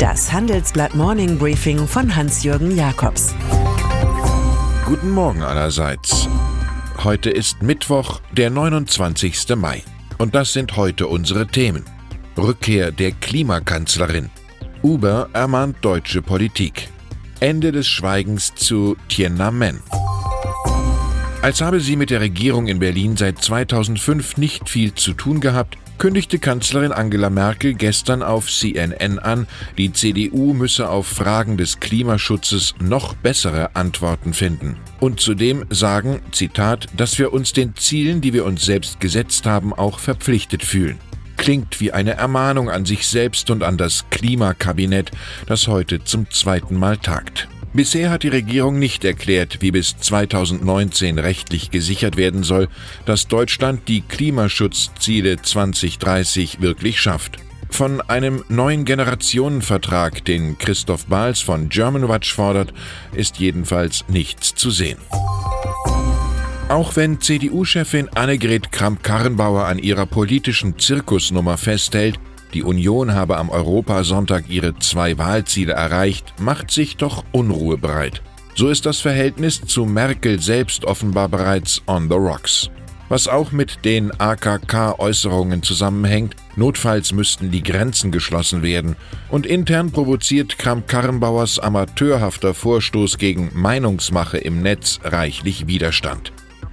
Das Handelsblatt Morning Briefing von Hans-Jürgen Jakobs. Guten Morgen allerseits. Heute ist Mittwoch, der 29. Mai. Und das sind heute unsere Themen. Rückkehr der Klimakanzlerin. Uber ermahnt deutsche Politik. Ende des Schweigens zu Tiananmen. Als habe sie mit der Regierung in Berlin seit 2005 nicht viel zu tun gehabt, kündigte Kanzlerin Angela Merkel gestern auf CNN an, die CDU müsse auf Fragen des Klimaschutzes noch bessere Antworten finden. Und zudem sagen, Zitat, dass wir uns den Zielen, die wir uns selbst gesetzt haben, auch verpflichtet fühlen. Klingt wie eine Ermahnung an sich selbst und an das Klimakabinett, das heute zum zweiten Mal tagt. Bisher hat die Regierung nicht erklärt, wie bis 2019 rechtlich gesichert werden soll, dass Deutschland die Klimaschutzziele 2030 wirklich schafft. Von einem neuen Generationenvertrag, den Christoph Bahls von Germanwatch fordert, ist jedenfalls nichts zu sehen. Auch wenn CDU-Chefin Annegret Kramp-Karrenbauer an ihrer politischen Zirkusnummer festhält, die Union habe am Europasonntag ihre zwei Wahlziele erreicht, macht sich doch Unruhe breit. So ist das Verhältnis zu Merkel selbst offenbar bereits on the rocks. Was auch mit den AKK-Äußerungen zusammenhängt, notfalls müssten die Grenzen geschlossen werden. Und intern provoziert Kramp-Karrenbauers amateurhafter Vorstoß gegen Meinungsmache im Netz reichlich Widerstand.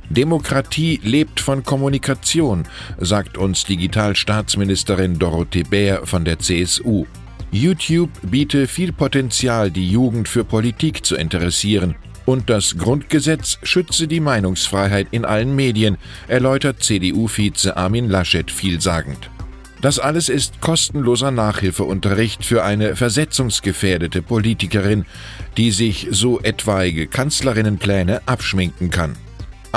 Demokratie lebt von Kommunikation, sagt uns Digitalstaatsministerin Dorothee Bär von der CSU. YouTube biete viel Potenzial, die Jugend für Politik zu interessieren. Und das Grundgesetz schütze die Meinungsfreiheit in allen Medien, erläutert CDU-Vize Armin Laschet vielsagend. Das alles ist kostenloser Nachhilfeunterricht für eine versetzungsgefährdete Politikerin, die sich so etwaige Kanzlerinnenpläne abschminken kann.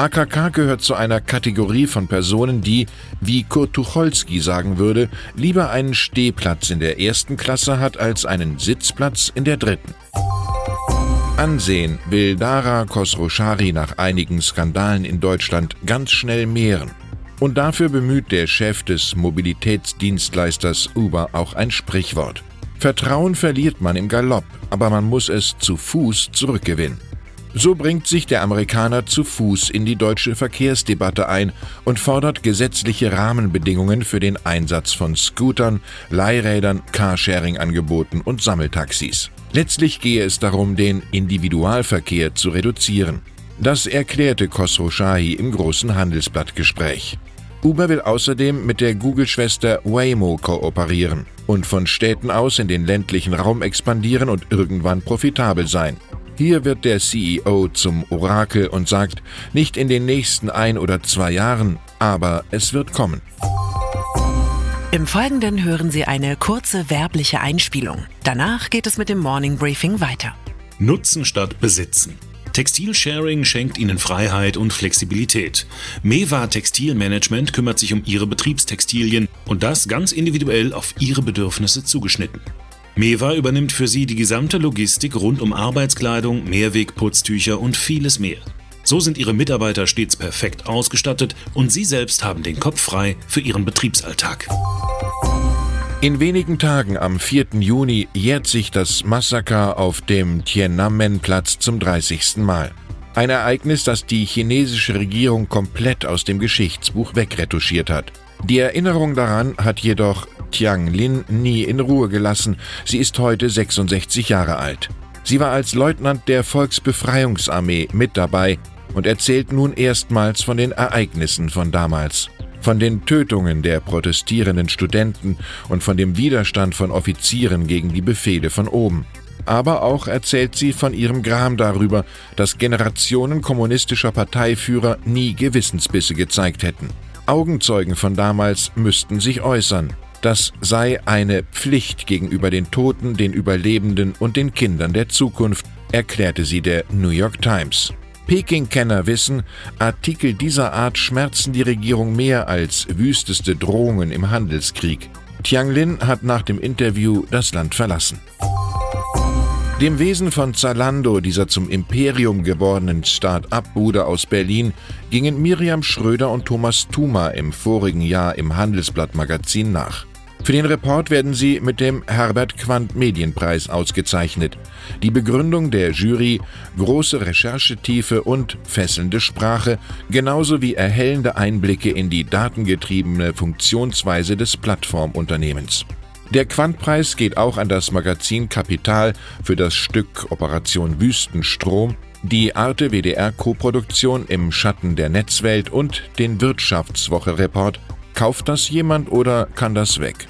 AKK gehört zu einer Kategorie von Personen, die, wie Kurt Tucholsky sagen würde, lieber einen Stehplatz in der ersten Klasse hat als einen Sitzplatz in der dritten. Ansehen will Dara Khosroshari nach einigen Skandalen in Deutschland ganz schnell mehren. Und dafür bemüht der Chef des Mobilitätsdienstleisters Uber auch ein Sprichwort. Vertrauen verliert man im Galopp, aber man muss es zu Fuß zurückgewinnen. So bringt sich der Amerikaner zu Fuß in die deutsche Verkehrsdebatte ein und fordert gesetzliche Rahmenbedingungen für den Einsatz von Scootern, Leihrädern, Carsharing-Angeboten und Sammeltaxis. Letztlich gehe es darum, den Individualverkehr zu reduzieren. Das erklärte Khosrow Shahi im großen Handelsblattgespräch. Uber will außerdem mit der Google-Schwester Waymo kooperieren und von Städten aus in den ländlichen Raum expandieren und irgendwann profitabel sein. Hier wird der CEO zum Orakel und sagt, nicht in den nächsten ein oder zwei Jahren, aber es wird kommen. Im Folgenden hören Sie eine kurze werbliche Einspielung. Danach geht es mit dem Morning Briefing weiter. Nutzen statt Besitzen. Textilsharing schenkt Ihnen Freiheit und Flexibilität. Mewa Textilmanagement kümmert sich um Ihre Betriebstextilien und das ganz individuell auf Ihre Bedürfnisse zugeschnitten. Mewa übernimmt für Sie die gesamte Logistik rund um Arbeitskleidung, Mehrwegputztücher und vieles mehr. So sind Ihre Mitarbeiter stets perfekt ausgestattet und Sie selbst haben den Kopf frei für Ihren Betriebsalltag. In wenigen Tagen am 4. Juni jährt sich das Massaker auf dem Tiananmen-Platz zum 30. Mal. Ein Ereignis, das die chinesische Regierung komplett aus dem Geschichtsbuch wegretuschiert hat. Die Erinnerung daran hat jedoch Tiang Lin nie in Ruhe gelassen. Sie ist heute 66 Jahre alt. Sie war als Leutnant der Volksbefreiungsarmee mit dabei und erzählt nun erstmals von den Ereignissen von damals. Von den Tötungen der protestierenden Studenten und von dem Widerstand von Offizieren gegen die Befehle von oben. Aber auch erzählt sie von ihrem Gram darüber, dass Generationen kommunistischer Parteiführer nie Gewissensbisse gezeigt hätten. Augenzeugen von damals müssten sich äußern. Das sei eine Pflicht gegenüber den Toten, den Überlebenden und den Kindern der Zukunft, erklärte sie der New York Times. Peking-Kenner wissen, Artikel dieser Art schmerzen die Regierung mehr als wüsteste Drohungen im Handelskrieg. Tianglin hat nach dem Interview das Land verlassen. Dem Wesen von Zalando, dieser zum Imperium gewordenen Start-up-Bude aus Berlin, gingen Miriam Schröder und Thomas Thuma im vorigen Jahr im Handelsblatt-Magazin nach. Für den Report werden sie mit dem Herbert Quandt Medienpreis ausgezeichnet. Die Begründung der Jury, große Recherchetiefe und fesselnde Sprache, genauso wie erhellende Einblicke in die datengetriebene Funktionsweise des Plattformunternehmens. Der Quantpreis geht auch an das Magazin Kapital für das Stück Operation Wüstenstrom, die Arte WDR Koproduktion im Schatten der Netzwelt und den Wirtschaftswoche-Report Kauft das jemand oder kann das weg?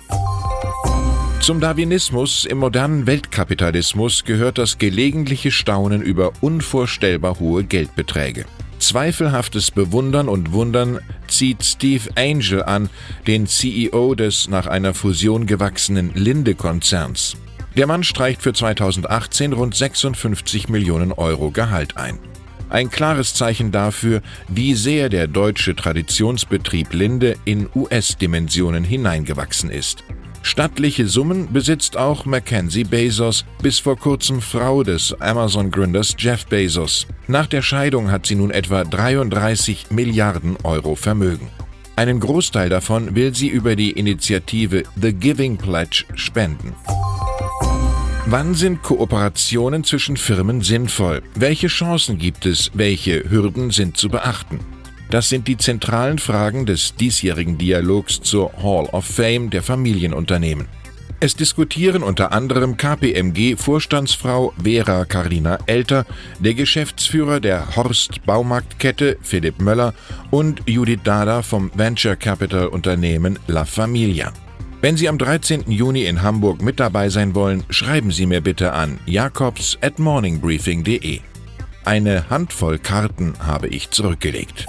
Zum Darwinismus im modernen Weltkapitalismus gehört das gelegentliche Staunen über unvorstellbar hohe Geldbeträge. Zweifelhaftes Bewundern und Wundern zieht Steve Angel an, den CEO des nach einer Fusion gewachsenen Linde-Konzerns. Der Mann streicht für 2018 rund 56 Millionen Euro Gehalt ein. Ein klares Zeichen dafür, wie sehr der deutsche Traditionsbetrieb Linde in US-Dimensionen hineingewachsen ist. Stattliche Summen besitzt auch Mackenzie Bezos, bis vor kurzem Frau des Amazon-Gründers Jeff Bezos. Nach der Scheidung hat sie nun etwa 33 Milliarden Euro Vermögen. Einen Großteil davon will sie über die Initiative The Giving Pledge spenden. Wann sind Kooperationen zwischen Firmen sinnvoll? Welche Chancen gibt es? Welche Hürden sind zu beachten? Das sind die zentralen Fragen des diesjährigen Dialogs zur Hall of Fame der Familienunternehmen. Es diskutieren unter anderem KPMG-Vorstandsfrau Vera Karina Elter, der Geschäftsführer der Horst Baumarktkette Philipp Möller und Judith Dada vom Venture Capital Unternehmen La Familia. Wenn Sie am 13. Juni in Hamburg mit dabei sein wollen, schreiben Sie mir bitte an jakobs at morningbriefing.de. Eine Handvoll Karten habe ich zurückgelegt.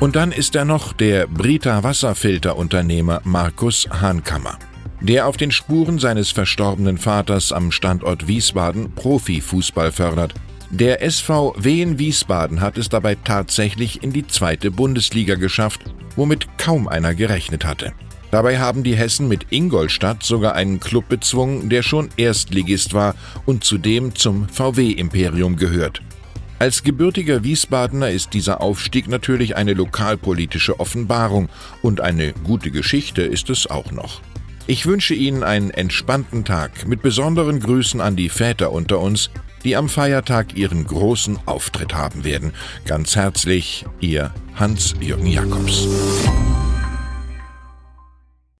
Und dann ist da noch der Brita Wasserfilterunternehmer Markus Hahnkammer, der auf den Spuren seines verstorbenen Vaters am Standort Wiesbaden Profifußball fördert. Der SV Wehen Wiesbaden hat es dabei tatsächlich in die zweite Bundesliga geschafft, womit kaum einer gerechnet hatte. Dabei haben die Hessen mit Ingolstadt sogar einen Club bezwungen, der schon Erstligist war und zudem zum VW-Imperium gehört. Als gebürtiger Wiesbadener ist dieser Aufstieg natürlich eine lokalpolitische Offenbarung und eine gute Geschichte ist es auch noch. Ich wünsche Ihnen einen entspannten Tag mit besonderen Grüßen an die Väter unter uns, die am Feiertag ihren großen Auftritt haben werden. Ganz herzlich, Ihr Hans-Jürgen Jakobs.